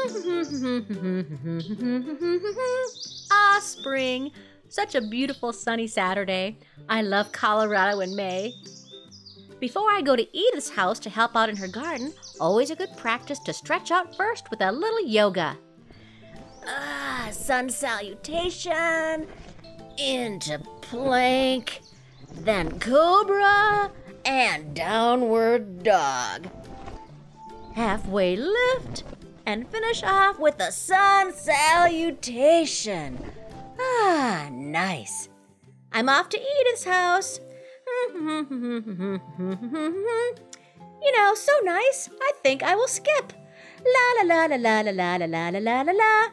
ah, spring. Such a beautiful sunny Saturday. I love Colorado in May. Before I go to Edith's house to help out in her garden, always a good practice to stretch out first with a little yoga. Ah, sun salutation, into plank, then cobra, and downward dog. Halfway lift, and finish off with a sun salutation. Ah, nice. I'm off to Edith's house. you know, so nice. I think I will skip. La la la la la la la la la la la la.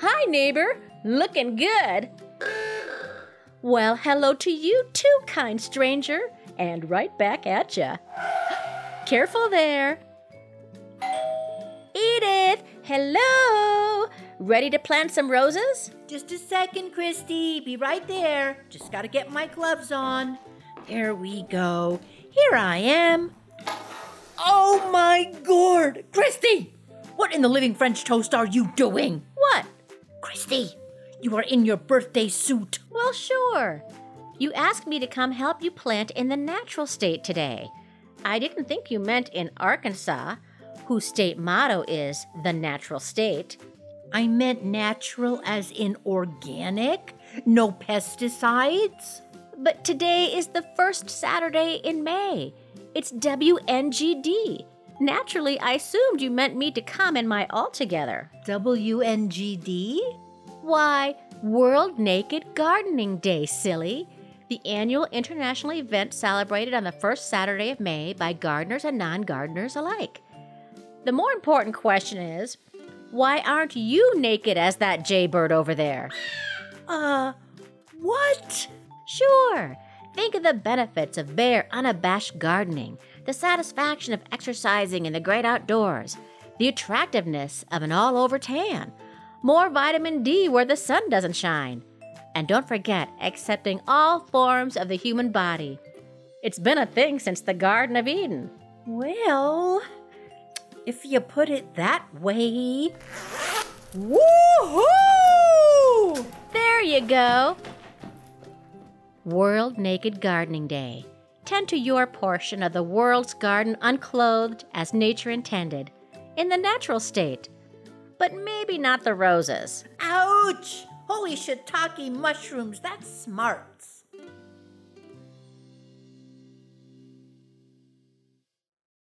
Hi, neighbor. Looking good. Well, hello to you too, kind stranger, and right back at ya. Careful there. Edith, hello. Ready to plant some roses? Just a second, Christy. Be right there. Just gotta get my gloves on. There we go. Here I am. Oh my gourd! Christy! What in the living French toast are you doing? What? Christy, you are in your birthday suit. Well, sure. You asked me to come help you plant in the natural state today. I didn't think you meant in Arkansas, whose state motto is the natural state. I meant natural as in organic, no pesticides. But today is the first Saturday in May. It's WNGD. Naturally, I assumed you meant me to come in my altogether. WNGD? Why, World Naked Gardening Day, silly. The annual international event celebrated on the first Saturday of May by gardeners and non gardeners alike. The more important question is why aren't you naked as that jaybird over there? Uh, what? Sure. Think of the benefits of bare, unabashed gardening, the satisfaction of exercising in the great outdoors, the attractiveness of an all over tan, more vitamin D where the sun doesn't shine. And don't forget accepting all forms of the human body. It's been a thing since the Garden of Eden. Well, if you put it that way. Woohoo! There you go. World Naked Gardening Day. Tend to your portion of the world's garden unclothed as nature intended, in the natural state. But maybe not the roses. Ouch! Holy shiitake mushrooms, that's smart.